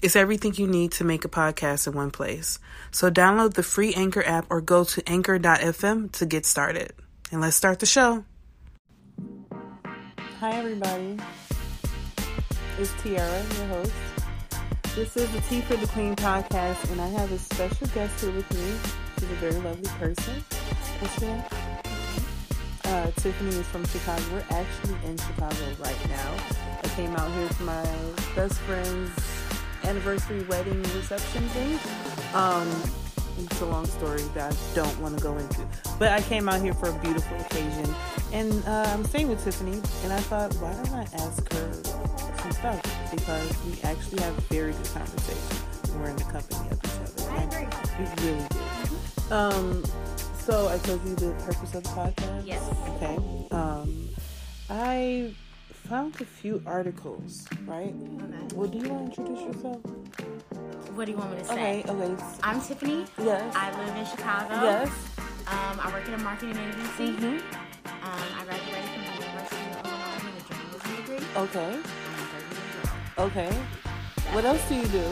It's everything you need to make a podcast in one place. So download the free Anchor app or go to anchor.fm to get started. And let's start the show. Hi, everybody. It's Tiara, your host. This is the Tea for the Queen podcast, and I have a special guest here with me. She's a very lovely person. What's your name? Uh, Tiffany is from Chicago. We're actually in Chicago right now. I came out here for my best friend's anniversary wedding reception thing. Um, it's a long story that I don't want to go into. But I came out here for a beautiful occasion. And uh, I'm staying with Tiffany, and I thought, why don't I ask her some stuff? Because we actually have a very good conversation when we're in the company of each other. I agree. We really do. Um, so I told you the purpose of the podcast? Yes. Okay. Um, I found a few articles, right? Okay. Well, do you want to introduce yourself? What do you want me to say? Okay, okay. I'm Tiffany. Yes. I live in Chicago. Yes. Um, I work at a marketing agency. Mhm. Um, I graduated from the University of Illinois with a journalism degree. Okay. I'm 30 years. Okay. What else do you do?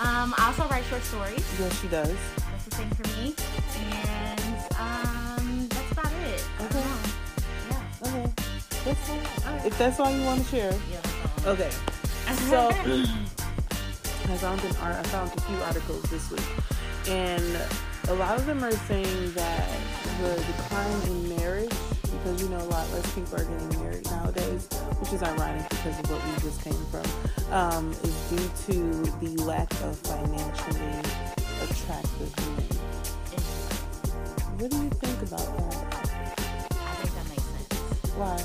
Um, I also write short stories. Yes, she does. That's the thing for me. If that's all you want to share. Yeah. Okay. So I found an art. I found a few articles this week, and a lot of them are saying that the decline in marriage, because you know a lot less people are getting married nowadays, which is ironic because of what we just came from, um, is due to the lack of financially attractive men. What do you think about that? I think that makes sense. Why?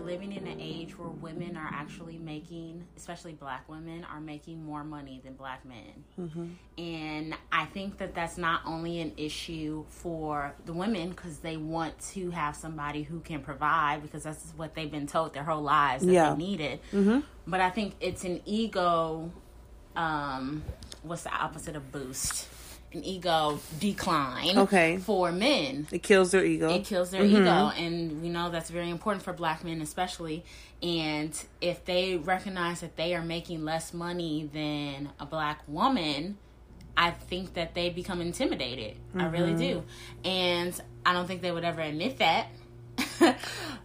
Living in an age where women are actually making, especially black women, are making more money than black men. mm-hmm. And I think that that's not only an issue for the women because they want to have somebody who can provide because that's what they've been told their whole lives that Yeah. they needed. Mm-hmm. But I think it's an ego. Um, what's the opposite of boost? An ego decline. Okay. For men, It kills their ego. it kills their ego, and we know that's very important for Black men, especially. And if they recognize that they are making less money than a Black woman, I think that they become intimidated. I really do, and I don't think they would ever admit that.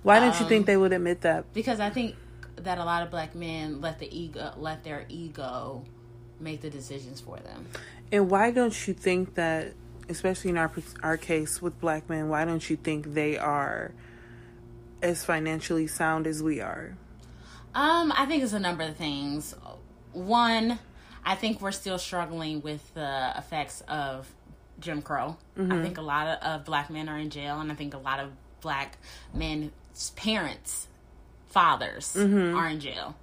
Why don't you Um, think they would admit that? because I think that a lot of black men let the ego let their ego make the decisions for them. And why don't you think that, especially in our our case with black men, why don't you think they are as financially sound as we are? Um, I think it's a number of things. One, I think we're still struggling with the effects of Jim Crow. I think a lot of, of black men are in jail, and I think a lot of black men's parents, fathers, are in jail.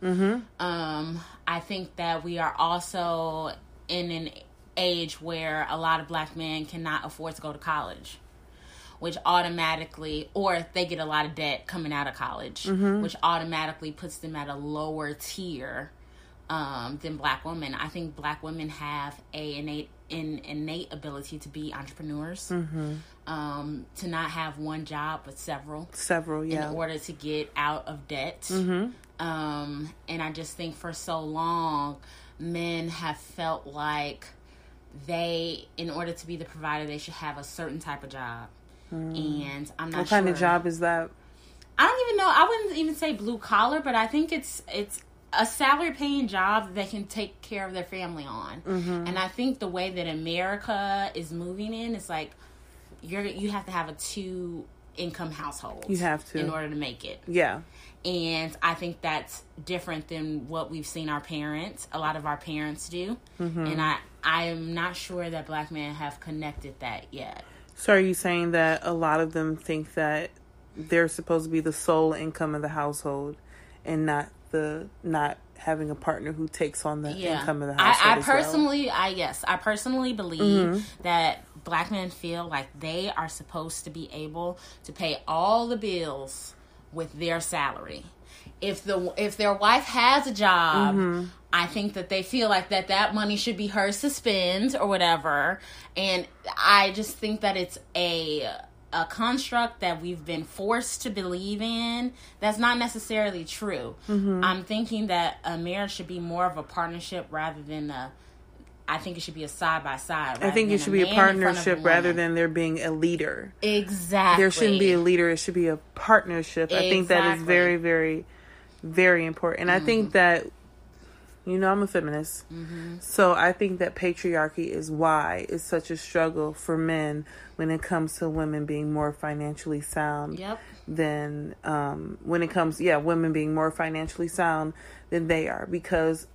Um, I think that we are also in an age where a lot of black men cannot afford to go to college which automatically, or they get a lot of debt coming out of college, which automatically puts them at a lower tier um, than black women. I think black women have a innate an innate ability to be entrepreneurs, um, to not have one job but several Several, yeah. in order to get out of debt. Um, and I just think for so long, men have felt like they, in order to be the provider, they should have a certain type of job. and I'm not sure. What sure. kind of job is that? I don't even know. I wouldn't even say blue collar, but I think it's it's a salary paying job that they can take care of their family on. Mm-hmm. And I think the way that America is moving in is like you're you have to have a two income household. You have to. in order to make it. Yeah. And I think that's different than what we've seen our parents, a lot of our parents do. Mm-hmm. And I I am not sure that black men have connected that yet. So are you saying that a lot of them think that they're supposed to be the sole income of the household and not the not having a partner who takes on the income of the household? I, I as well? personally, I yes, I personally believe mm-hmm. that black men feel like they are supposed to be able to pay all the bills with their salary. If the if their wife has a job, mm-hmm. I think that they feel like that that money should be hers to spend or whatever. And I just think that it's a a construct that we've been forced to believe in that's not necessarily true. Mm-hmm. I'm thinking that a marriage should be more of a partnership rather than a I think it should be a side by side. I think it should be a front of partnership rather than there being a leader. exactly. There shouldn't be a leader. It should be a partnership. I think that is very, very, very important. And I think Mm-hmm. that, you know, I'm a feminist. So I think that patriarchy is why it's such a struggle for men when it comes to women being more financially sound Yep. than um, when it comes, yeah, women being more financially sound than they are because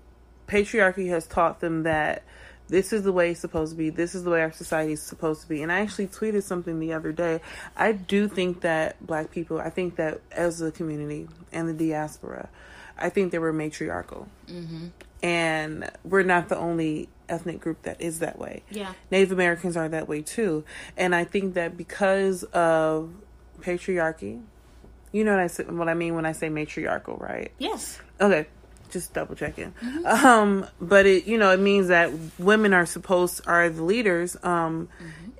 patriarchy has taught them that this is the way it's supposed to be. This is the way our society is supposed to be. And I actually tweeted something the other day. I do think that black people, I think that as a community and the diaspora, I think that we're matriarchal. Mm-hmm. And we're not the only ethnic group that is that way. Yeah. Native Americans are that way too. And I think that because of patriarchy, you know what I what I mean when I say matriarchal, right? Yes. Okay, just double checking. Um, but it you know it means that women are supposed are the leaders um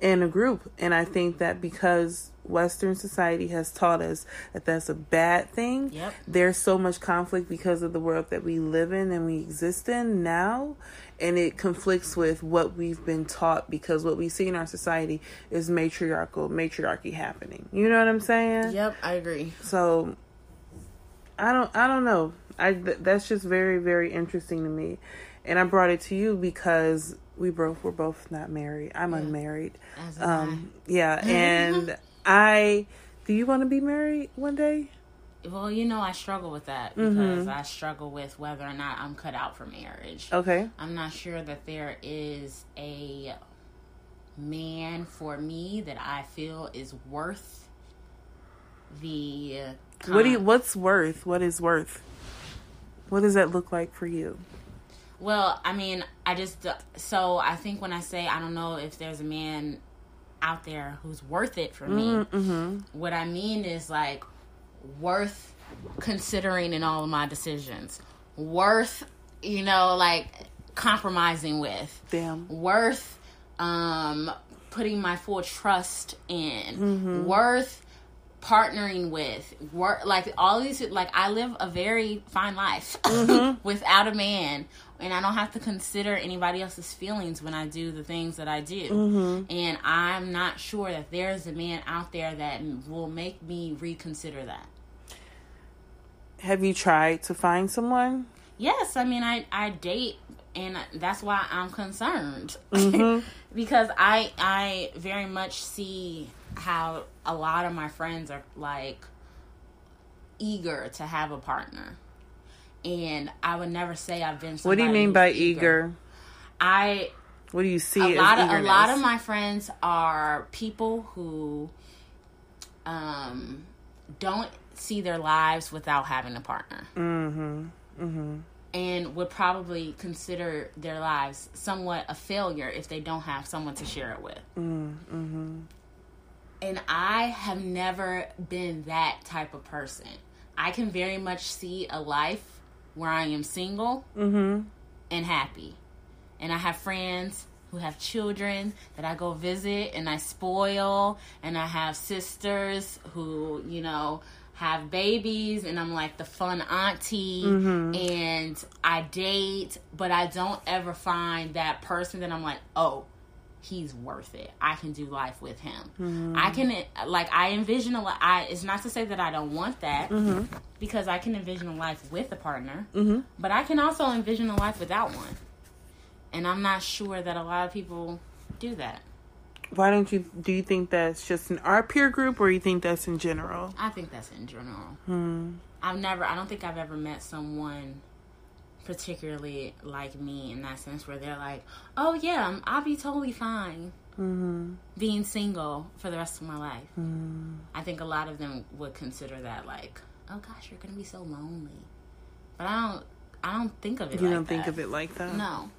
in a group, and I think that because Western society has taught us that that's a bad thing. Yep. There's so much conflict because of the world that we live in and we exist in now. And it conflicts with what we've been taught because what we see in our society is matriarchal, matriarchy happening. You know what I'm saying? Yep. I agree. So I don't I don't know. I th- that's just very very interesting to me. And I brought it to you because we both were both not married. I'm unmarried. As am Um yeah, and I do you want to be married one day? Well, you know, I struggle with that because I struggle with whether or not I'm cut out for marriage. Okay. I'm not sure that there is a man for me that I feel is worth the. What do you what's worth? What is worth? What does that look like for you? Well, I mean, I just so I think when I say I don't know if there's a man out there who's worth it for me, Mm-hmm, what I mean is like worth considering in all of my decisions, worth you know like compromising with, Damn. worth um putting my full trust in, Mm-hmm. worth partnering with work like all these like i live a very fine life Mm-hmm. without a man and i don't have to consider anybody else's feelings when i do the things that i do Mm-hmm. and i'm not sure that there's a man out there that will make me reconsider that Have you tried to find someone? yes i mean i i date and that's why i'm concerned Mm-hmm. because i i very much see how a lot of my friends are like eager to have a partner and i would never say i've been What do you mean by eager? i What do you see a lot of a lot of my friends are people who um don't see their lives without having a partner. Mm-hmm. Mm-hmm. And would probably consider their lives somewhat a failure if they don't have someone to share it with. Mm-hmm. And I have never been that type of person. I can very much see a life where I am single mm-hmm. and happy. And I have friends who have children that I go visit and I spoil, and I have sisters who, you know, have babies, and I'm like the fun auntie, mm-hmm. and I date, but I don't ever find that person that I'm like, oh, he's worth it. I can do life with him. Mm-hmm. I can like I envision a li- I it's not to say that I don't want that mm-hmm. because I can envision a life with a partner, mm-hmm. but I can also envision a life without one. And I'm not sure that a lot of people do that. Why don't you? Do you think that's just in our peer group, or you think that's in general? I think that's in general. Hmm. I've never, I don't think I've ever met someone particularly like me in that sense where they're like, oh yeah, I'll be totally fine mm-hmm. being single for the rest of my life. Mm-hmm. I think a lot of them would consider that like, oh gosh, you're gonna be so lonely. But I don't, I don't think of it. You like don't think that. of it like that? No.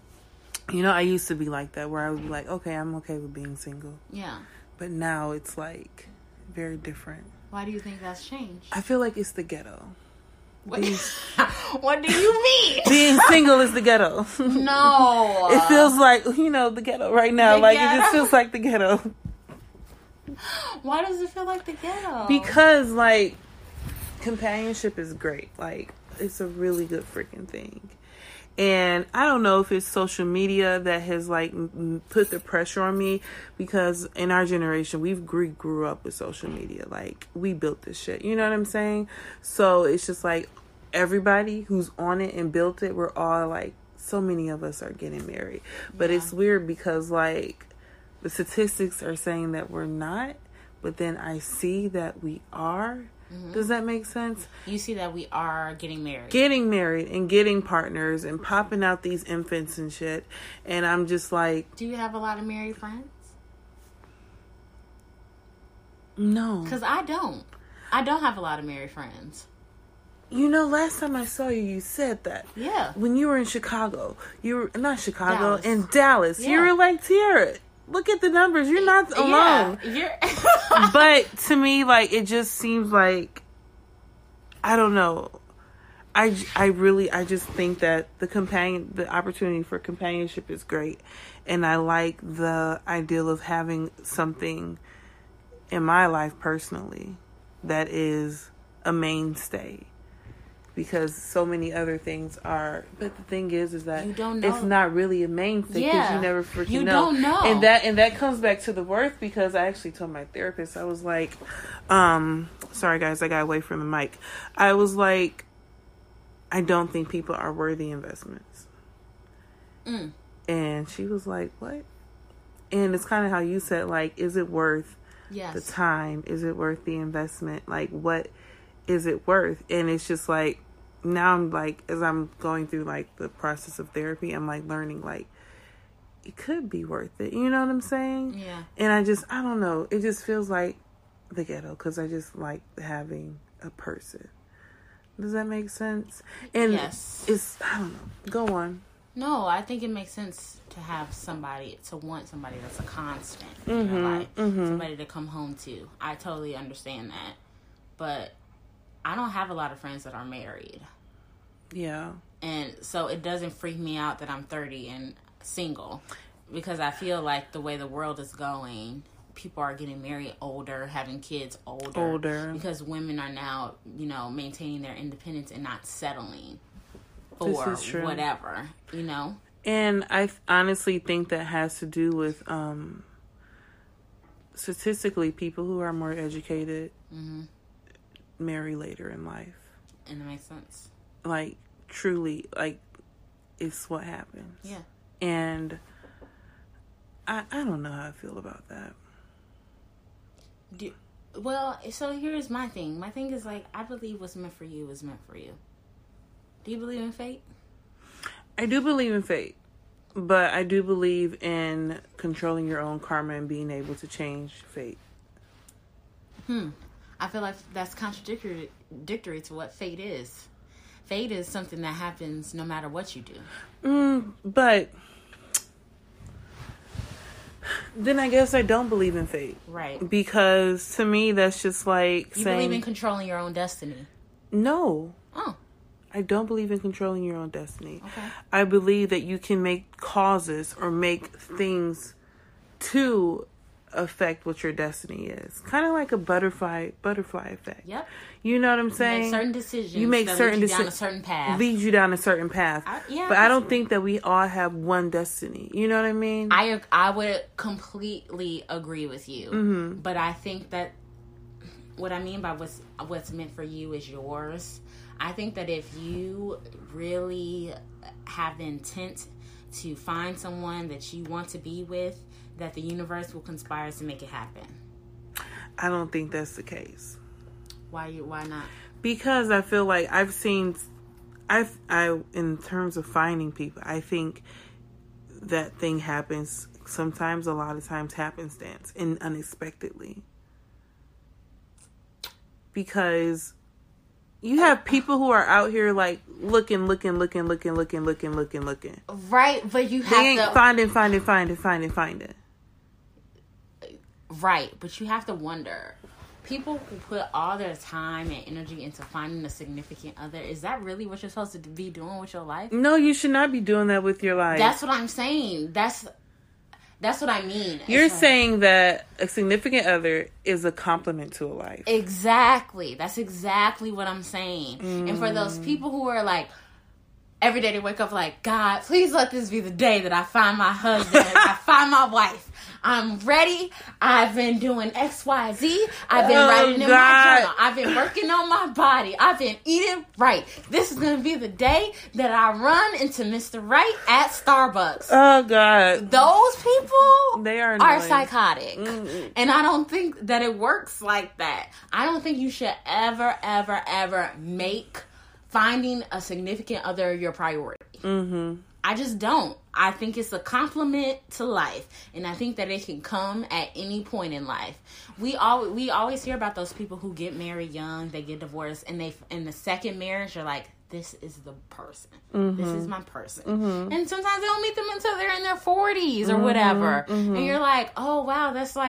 You know, I used to be like that, where I would be like, okay, I'm okay with being single, Yeah. but now it's like very different. Why do you think that's changed? I feel like it's the ghetto. What, what do you mean? Being single is the ghetto. No. it feels like you know the ghetto right now. The like it just feels like the ghetto Why does it feel like the ghetto? because like companionship is great. Like it's a really good freaking thing. And I don't know if it's social media that has like put the pressure on me because in our generation we've grew, grew up with social media. Like we built this shit. You know what I'm saying? So it's just like everybody who's on it and built it, we're all like so many of us are getting married. But it's weird because like the statistics are saying that we're not, but then I see that we are. Mm-hmm. Does that make sense? you see that we are getting married. Getting married and getting partners and popping out these infants and shit. And I'm just like, do you have a lot of married friends? no. Because I don't. I don't have a lot of married friends. You know, last time I saw you, you said that. Yeah. When you were in Chicago, you were not Chicago, Dallas. in Dallas. You were like, Tiara, look at the numbers. You're not alone. Yeah. You're. but to me like it just seems like i don't know i i really i just think that the companion the opportunity for companionship is great and i like the ideal of having something in my life personally that is a mainstay because so many other things are but the thing is is that You don't it's not really a main thing because Yeah. you never freaking You know don't know. and that and that comes back to the worth because I actually told my therapist I was like, um, sorry guys, I got away from the mic. I was like, I don't think people are worthy investments. Mm. And she was like, what? And it's kind of how you said, like, is it worth the time? Is it worth the investment? Like, what is it worth? And it's just like, now I'm like, as I'm going through like the process of therapy, I'm like learning, like, it could be worth it. You know what I'm saying? Yeah. And I just, I don't know. It just feels like the ghetto because I just like having a person. Does that make sense? And Yes. it's, I don't know. Go on. No, I think it makes sense to have somebody to want somebody that's a constant in your mm-hmm, life, mm-hmm. somebody to come home to. I totally understand that, but I don't have a lot of friends that are married, Yeah. and so it doesn't freak me out that I'm 30 and single, because I feel like the way the world is going, people are getting married older, having kids older, Older. because women are now, you know, maintaining their independence and not settling for whatever, you know. And I honestly think that has to do with um, statistically people who are more educated marry later in life. And it makes sense. Like truly, like it's what happens. Yeah. And I I don't know how I feel about that. Do, well, so here's my thing. My thing is like I believe what's meant for you is meant for you. Do you believe in fate? I do believe in fate, but I do believe in controlling your own karma and being able to change fate. Hmm. I feel like that's contradictory contradictory to what fate is. Fate is something that happens no matter what you do. Mm, but then I guess I don't believe in fate Right. because to me that's just like You saying believe in controlling your own destiny. no. Oh, I don't believe in controlling your own destiny. Okay. I believe that you can make causes or make things to affect what your destiny is. Kind of like a butterfly butterfly effect. Yep. You know what I'm saying? make certain decisions. You make certain lead you down a decisions. certain path. Leads you down a certain path. I- yeah, but I don't think that we all have one destiny. You know what I mean? I I would completely agree with you, Mm-hmm. but I think that what I mean by what's what's meant for you is yours. I think that if you really have the intent to find someone that you want to be with, that the universe will conspire to make it happen. I don't think that's the case. Why you? Why not? because I feel like I've seen, I've I in terms of finding people, I think that thing happens sometimes. A lot of times, happenstance and unexpectedly, because you have people who are out here like looking, looking, looking, looking, looking, looking, looking, looking. Right, but you have They ain't to finding, finding, finding, finding, finding. Right, but you have to wonder. People who put all their time and energy into finding a significant other, is that really what you're supposed to be doing with your life? No, you should not be doing that with your life. That's what I'm saying. That's that's what I mean. You're like- saying that a significant other is a compliment to a life. exactly. That's exactly what I'm saying. And for those mm. people who are like every day they wake up like, God, please let this be the day that I find my husband, I find my wife. I'm ready. I've been doing X, Y, Z. I've been Oh, writing in my journal. I've been working on my body. I've been eating right. This is gonna be the day that I run into Mr. Right at Starbucks. Oh God. those people They are are annoying. psychotic and i don't think that it works like that i don't think you should ever ever ever make finding a significant other your priority mm-hmm. i just don't i think it's a compliment to life and i think that it can come at any point in life we all we always hear about those people who get married young they get divorced and they in the second marriage you're like this is the person. This is mm-hmm. my person. Mm-hmm. And sometimes they don't meet them until they're in their 40s or mm-hmm. whatever. And you're like, oh, wow, that's like.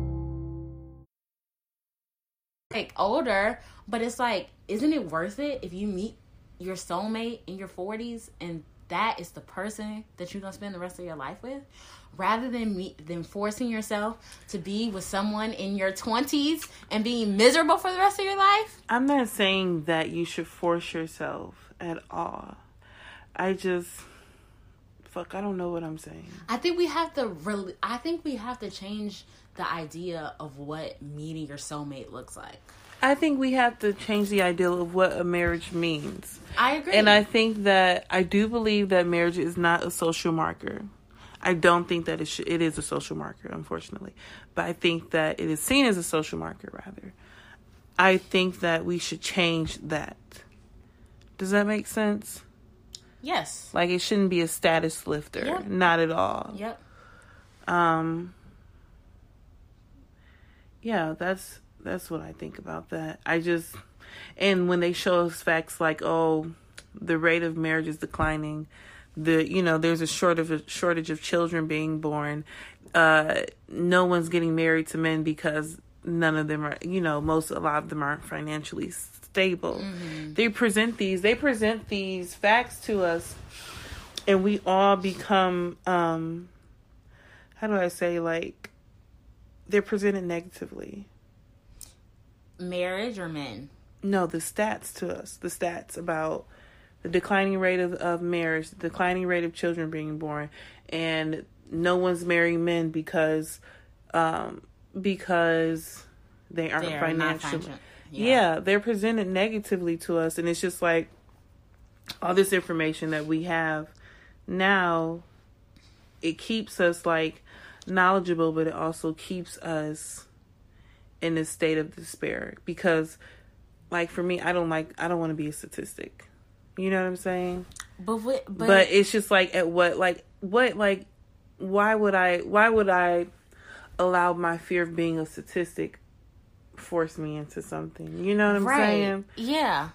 Like older, but it's like, isn't it worth it if you meet your soulmate in your 40s and that is the person that you're gonna spend the rest of your life with, rather than me than forcing yourself to be with someone in your 20s and being miserable for the rest of your life? I'm not saying that you should force yourself at all. I just fuck. I don't know what I'm saying. I think we have to really. I think we have to change the idea of what meeting your soulmate looks like. I think we have to change the ideal of what a marriage means. I agree. And I think that I do believe that marriage is not a social marker. I don't think that it should, it is a social marker, unfortunately. But I think that it is seen as a social marker, rather. I think that we should change that. Does that make sense? yes. Like it shouldn't be a status lifter, Yep. not at all. Yep. Um Yeah, that's that's what I think about that. I just and when they show us facts like, oh, the rate of marriage is declining, the you know, there's a shortage of shortage of children being born, uh no one's getting married to men because none of them are you know, most a lot of them aren't financially stable. They present these they present these facts to us and we all become um how do I say like they're presented negatively. Marriage or men? No, the stats to us, the stats about the declining rate of, of marriage, the declining rate of children being born, and no one's marrying men because um because they aren't They are financially financial- yeah. yeah. they're presented negatively to us and it's just like all this information that we have now it keeps us like knowledgeable but it also keeps us in a state of despair because like for me I don't like I don't want to be a statistic. You know what I'm saying? But what, but, But, it's just like at what like what like why would I why would I allow my fear of being a statistic force me into something. You know what I'm right. saying? Yeah.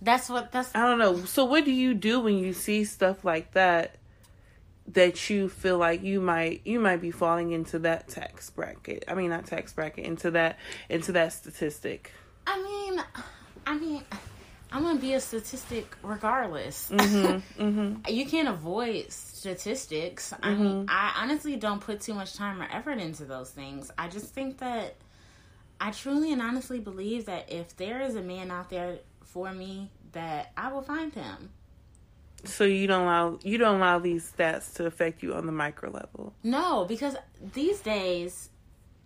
That's what that's I don't know. So what do you do when you see stuff like that that you feel like you might you might be falling into that tax bracket? I mean not tax bracket, into that into that statistic. I mean I mean I'm gonna be a statistic regardless. Mm-hmm, You can't avoid statistics. I mean, I honestly don't put too much time or effort into those things. I just think that I truly and honestly believe that if there is a man out there for me, that I will find him. So you don't allow you don't allow these stats to affect you on the micro level. No, because these days,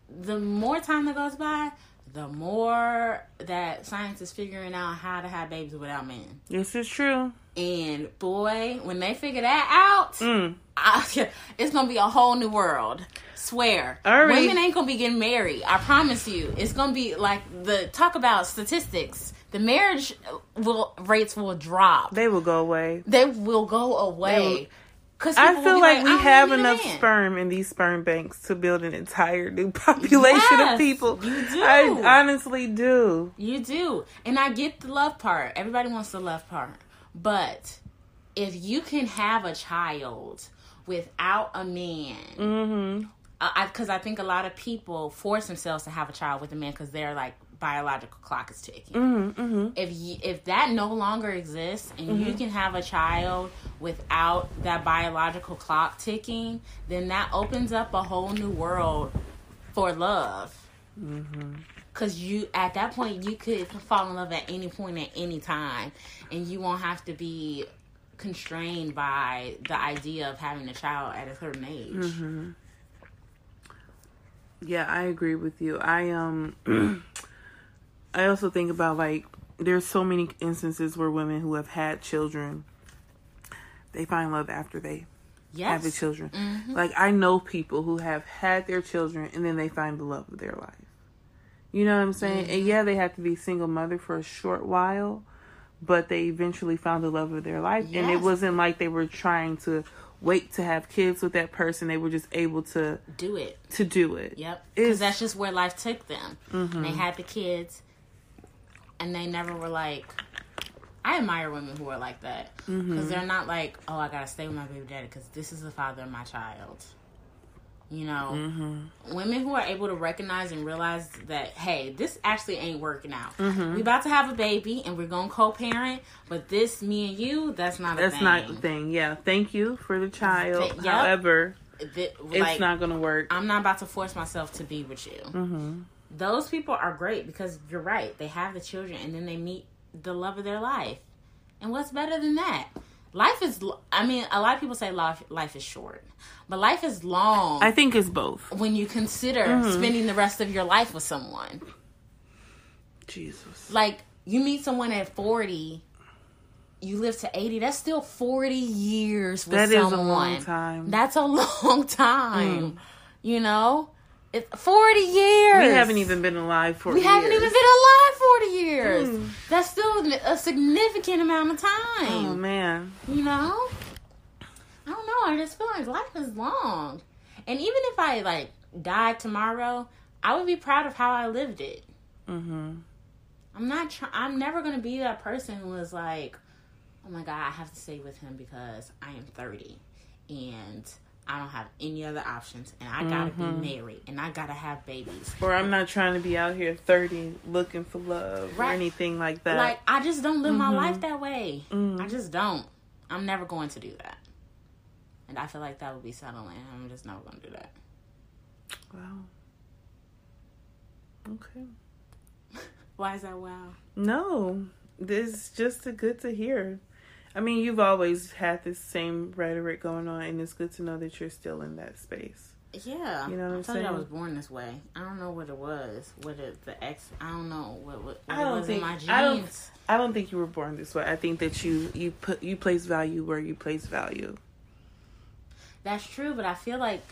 the more time that goes by, the more that science is figuring out how to have babies without men. This is true. And boy, when they figure that out, Mm. I, it's gonna be a whole new world. Swear, right. women ain't gonna be getting married. I promise you, it's gonna be like the talk about statistics. The marriage will rates will drop. They will go away. They will go away. Cause I feel be like we have enough man." sperm in these sperm banks to build an entire new population Yes, of people. you do. I honestly do. You do. And I get the love part. Everybody wants the love part. But if you can have a child without a man, Mm-hmm. because I, think a lot of people force themselves to have a child with a man because their like biological clock is ticking. Mm-hmm. If you, if that no longer exists and you can have a child without that biological clock ticking, then that opens up a whole new world for love. Cause you at that point you could fall in love at any point at any time, and you won't have to be constrained by the idea of having a child at a certain age. Yeah, I agree with you. I um I also think about like there's so many instances where women who have had children they find love after they Yes, have the children. Like I know people who have had their children and then they find the love of their life. You know what I'm saying? Mm-hmm. And yeah, they had to be single mother for a short while, but they eventually found the love of their life. And it wasn't like they were trying to wait to have kids with that person. They were just able to do it. to do it. Yep, because that's just where life took them. And They had the kids, and they never were like. I admire women who are like that mm-hmm. because they're not like, oh, I gotta stay with my baby daddy because this is the father of my child. You know, women who are able to recognize and realize that, hey, this actually ain't working out. We about to have a baby and we're gonna co-parent, but this, me and you, that's not a That's thing. not the thing. Yeah, thank you for the child. Yep. However, Th- it's not going to work. I'm not about to force myself to be with you. Mm-hmm. Those people are great because you're right. They have the children and then they meet the love of their life. And what's better than that? Life is, i mean, a lot of people say life, life is short, but life is long I think it's both. when you consider Mm-hmm. spending the rest of your life with someone. Jesus. Like, you meet someone at 40, you live to 80, that's still 40 years with That is a long time. Mm. That's a long time. You know? It, 40 years. We haven't even been alive for We years. We haven't even been alive 40 years. Mm. That's still a significant amount of time. Oh, man. You know? I don't know. I just feel like life is long. And even if I, like, died tomorrow, I would be proud of how I lived it. Mm-hmm. I'm not try- I'm never going to be that person who is like, oh my God, I have to stay with him because I am 30 and I don't have any other options and I got to Mm-hmm. be married and I got to have babies. Or I'm not trying to be out here 30 looking for love or anything like that. Like, I just don't live my Mm-hmm. life that way. I just don't. I'm never going to do that. And I feel like that would be settling. I'm just never going to do that. wow. Okay. Why is that wow? No, this is just a good to hear. I mean, you've always had this same rhetoric going on, and it's good to know that you're still in that space. Yeah, You know what I I'm told you I was born this way. I don't know what it was. What it the ex? I don't know what what, what I don't was think- in my genes. I don't- I don't think you were born this way. I think that you you put you place value where you place value. That's true, but I feel like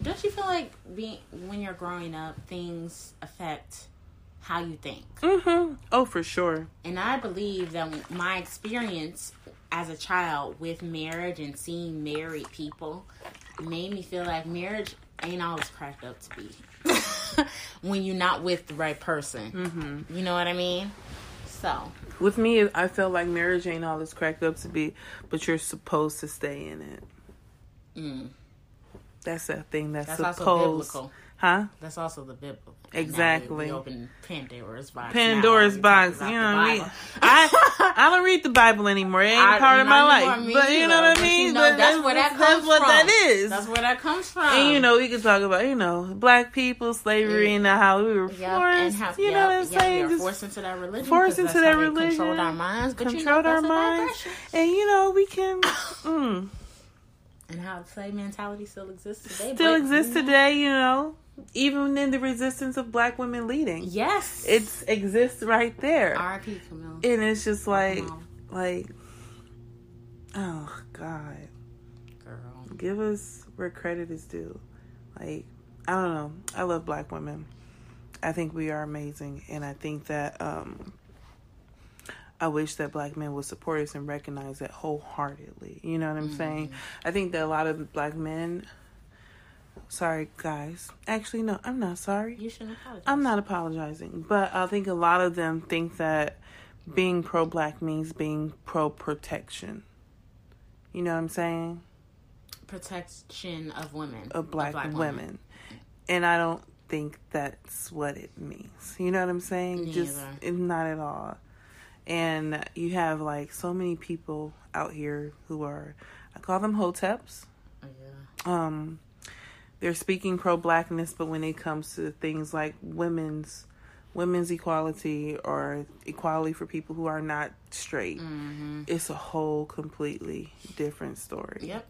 don't you feel like being when you're growing up, things affect how you think. Mm-hmm. Oh, for sure. And I believe that my experience as a child with marriage and seeing married people made me feel like marriage ain't all it's cracked up to be when you're not with the right person. Mm-hmm. You know what I mean? So With me, I felt like marriage ain't all it's cracked up to be, but you're supposed to stay in it. mm, That's a thing that's, that's also supposed. biblical. Huh? That's also the biblical. Exactly. Now we, we open Pandora's box. Pandora's box. You know, about we, the Bible. I I don't read the Bible anymore. It ain't I- part of my life. But you know what I you mean. know, But that's where that that's comes what from. that is. That's where that comes from. and you know, we could talk about you know black people, slavery, and how we were forced. Yep, and how, you yep, know what I'm yep, saying? we forced into that religion. forced into that's that religion. Controlled our minds. But you know, controlled our minds, and you know we can. Mm, And how slave mentality still exists today. still but, exists you know, today, you know, even in the resistance of black women leading. Yes. It exists right there. R.I.P. Camille. And it's just like, like, oh God, Girl. give us where credit is due. Like, I don't know. I love black women. I think we are amazing, and I think that um, I wish that black men would support us and recognize that wholeheartedly. You know what I'm saying? I think that a lot of black men. Sorry, guys. Actually, no, I'm not sorry. You shouldn't apologize. I'm not apologizing, but I think a lot of them think that being pro black means being pro protection. You know what I'm saying? Protection of women. Of black, women. And I don't think that's what it means. You know what I'm saying? Just Neither. not at all. And you have like so many people out here who are I call them hoteps. Oh, yeah. um they're speaking pro blackness but when it comes to things like women's women's equality or equality for people who are not straight mm-hmm. it's a whole completely different story Yep.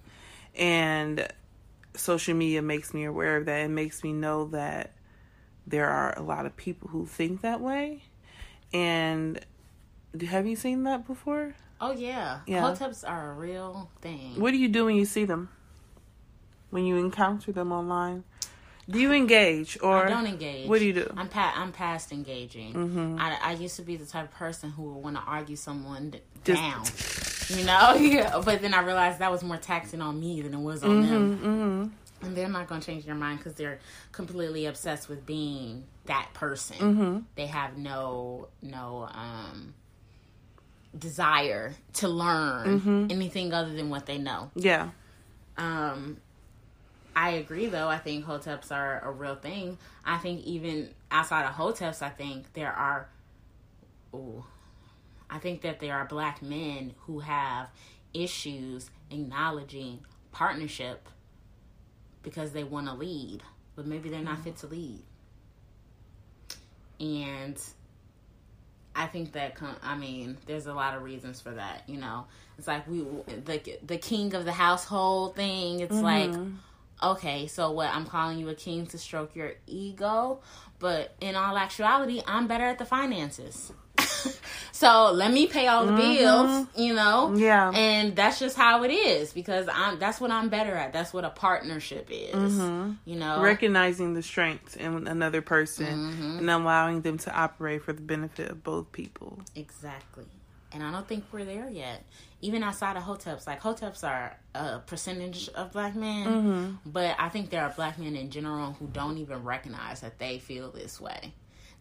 and social media makes me aware of that and makes me know that there are a lot of people who think that way and have you seen that before Oh yeah. Yeah. Hoteps are a real thing. What do you do when you see them? When you encounter them online? Do you engage or I don't engage. What do you do? I'm pa- I'm past engaging. Mm-hmm. I, I used to be the type of person who would want to argue someone d- Just- down. You know, yeah. But then I realized that was more taxing on me than it was on them. Mm-hmm. And they're not going to change their mind because they're completely obsessed with being that person. Mm-hmm. They have no no um desire to learn Mm-hmm. anything other than what they know. Yeah. Um, I agree, though. I think hoteps are a real thing. I think even outside of hoteps, I think there are. Ooh, I think that there are black men who have issues acknowledging partnership because they want to lead, but maybe they're not fit to lead. And I think that I mean, there's a lot of reasons for that. You know, it's like we the the king of the household thing. It's like, mm-hmm. Okay, so what? I'm calling you a king to stroke your ego, but in all actuality, I'm better at the finances. so let me pay all the bills, you know. Yeah. and that's just how it is because I'm. That's what I'm better at. That's what a partnership is. You know, Recognizing the strengths in another person Mm-hmm. and allowing them to operate for the benefit of both people. Exactly. And I don't think we're there yet. Even outside of hoteps, like hoteps are a percentage of black men, but I think there are black men in general who don't even recognize that they feel this way,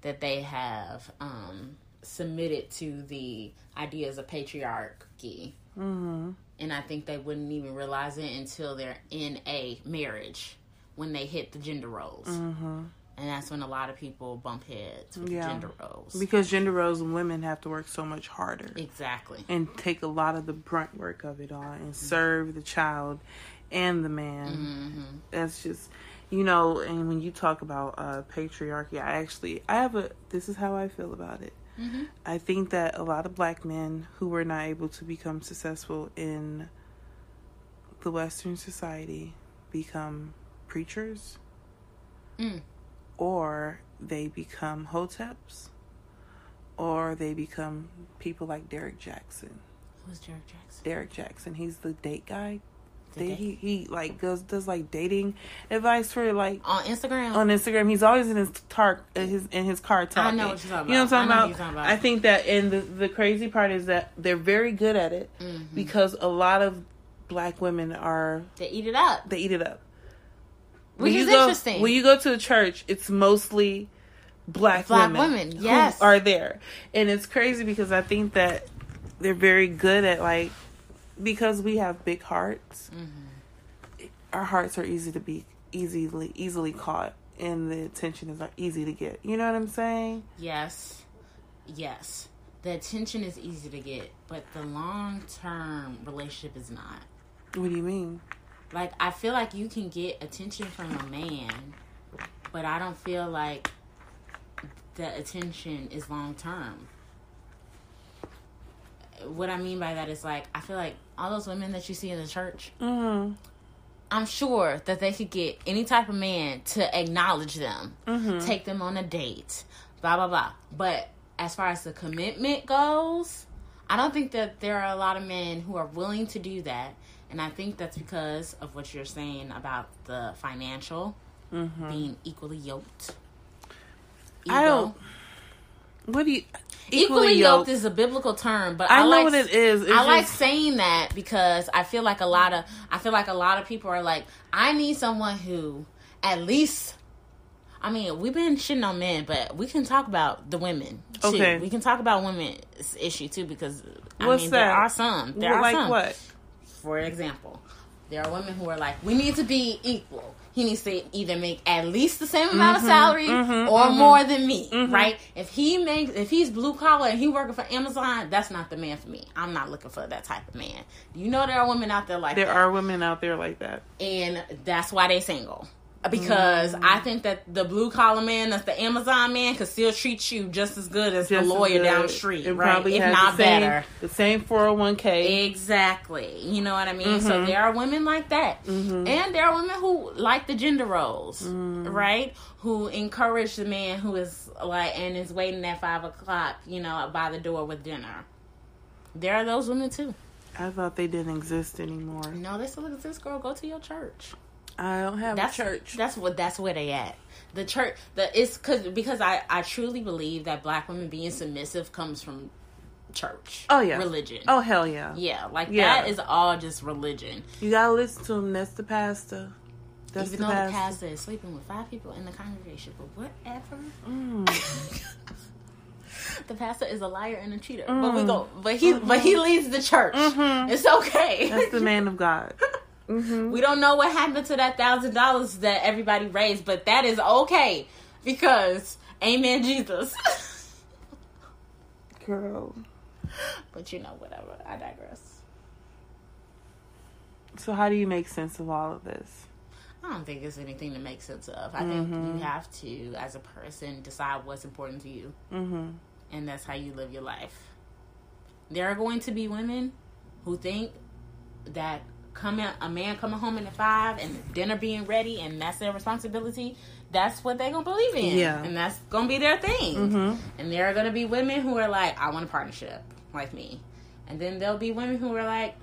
that they have um, submitted to the ideas of patriarchy. Mm-hmm. And I think they wouldn't even realize it until they're in a marriage when they hit the gender roles. Mm-hmm. And that's when a lot of people bump heads with Yeah. gender roles. Because gender roles and women have to work so much harder Exactly. and take a lot of the brunt work of it all and serve the child and the man. Mm-hmm. That's just, you know, and when you talk about uh, patriarchy, I actually, I have a, this is how I feel about it. Mm-hmm. I think that a lot of black men who were not able to become successful in the Western society become preachers Mm. Or they become hoteps or they become people like Derrick Jaxn. Who's Derrick Jaxn? Derrick Jaxn, he's the date guy. The They, date- he, he like goes does like dating advice for like On Instagram? on Instagram. He's always in his tar in his in his car talking. I know what you're talking about. You know what I'm. I talking what about? talking about. I think that and the the crazy part is that they're very good at it mm-hmm. because a lot of black women are they eat it up. they eat it up. Which when is you go, interesting. When you go to a church, it's mostly black, Black women, women, who yes. are there, and it's crazy because I think that they're very good at like because we have big hearts. Mm-hmm. Our hearts are easy to be easily easily caught, and the attention is easy to get. You know what I'm saying? Yes. Yes. The attention is easy to get, but the long term relationship is not. What do you mean? Like I feel like you can get attention from a man, but I don't feel like the attention is long term. What I mean by that is like I feel like all those women that you see in the church, Mm-hmm. I'm sure that they could get any type of man to acknowledge them, take them on a date, blah blah blah. But as far as the commitment goes, I don't think that there are a lot of men who are willing to do that, and I think that's because of what you're saying about the financial mm-hmm. being equally yoked. I don't- What do you? Equally, yoked, is a biblical term, but I, I know like what it is. It's I like saying that because I feel like a lot of I feel like a lot of people are like, I need someone who at least I mean, we've been shitting on men, but we can talk about the women too. Okay. We can talk about women's issue too because I What's mean that? there are some. There Well, are like some. what? For example, there are women who are like, we need to be equal. He needs to either make at least the same amount Mm-hmm, of salary mm-hmm. or mm-hmm. more than me, mm-hmm. right? If he makes, if he's blue collar and he working for Amazon, that's not the man for me. I'm not looking for that type of man. You know, there are women out there like There that, are women out there like that. and that's why they single. Because I think that the blue collar man, that's the Amazon man, could still treat you just as good as Just the as lawyer down the street, It right? probably If not the same, better. The same 401k. Exactly. You know what I mean? Mm-hmm. So there are women like that. And there are women who like the gender roles, Mm. right? Who encourage the man who is like, and is waiting at five o'clock, you know, by the door with dinner. There are those women too. I thought they didn't exist anymore. No, they still exist, girl. Go to your church. I don't have That's a church. That's what. That's where they at. The church. The it's because because I I truly believe that black women being submissive comes from church. Oh, yeah. religion. Oh hell yeah! yeah, like Yeah. that is all just religion. You gotta listen to him. That's the pastor. That's Even the though pastor. the pastor is sleeping with five people in the congregation, but whatever. Mm. the pastor is a liar and a cheater, but we go. But he, but he leads the church. It's okay. Mm-hmm. That's the man of God. we don't know what happened to that thousand dollars that everybody raised, but that is okay because, Amen, Jesus. Girl. but you know, whatever. I digress. So how do you make sense of all of this? I don't think there's anything to make sense of. I think you have to, as a person, decide what's important to you. Mm-hmm. and that's how you live your life. There are going to be women who think that coming a man coming home in the five and dinner being ready and that's their responsibility. That's what they're gonna believe in, Yeah. and that's gonna be their thing. Mhm. And there are gonna be women who are like, I want a partnership like me, and then there'll be women who are like,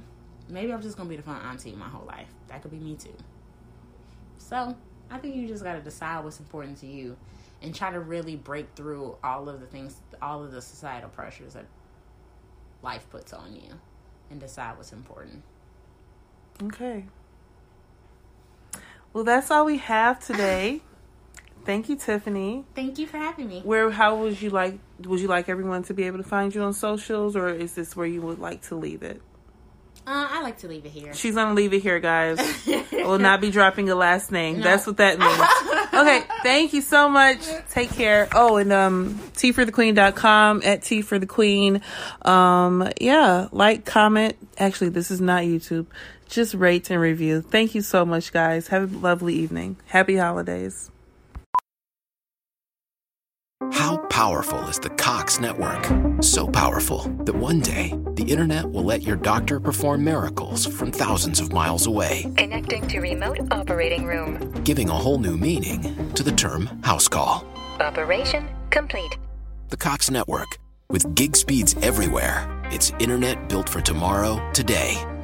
maybe I'm just gonna be the fun auntie my whole life. That could be me too. So I think you just gotta decide what's important to you and try to really break through all of the things, all of the societal pressures that life puts on you and decide what's important. Okay. Well, that's all we have today. Thank you, Tiffany. Thank you for having me. Where how would you like would you like everyone to be able to find you on socials or is this where you would like to leave it? Uh, I like to leave it here. She's gonna leave it here, guys. I will not be dropping a last name. No. That's what that means. okay, thank you so much. Take care. Oh, and um teaforthequeen.com at Tea for the Queen. Um yeah, like, comment. Actually, this is not YouTube. Just rate and review. Thank you so much, guys. Have a lovely evening. Happy holidays. How powerful is the Cox network? So powerful that one day the internet will let your doctor perform miracles from thousands of miles away, Connecting to remote operating room. giving a whole new meaning to the term house call. Operation complete. The Cox network, with gig speeds everywhere, it's internet built for tomorrow, today.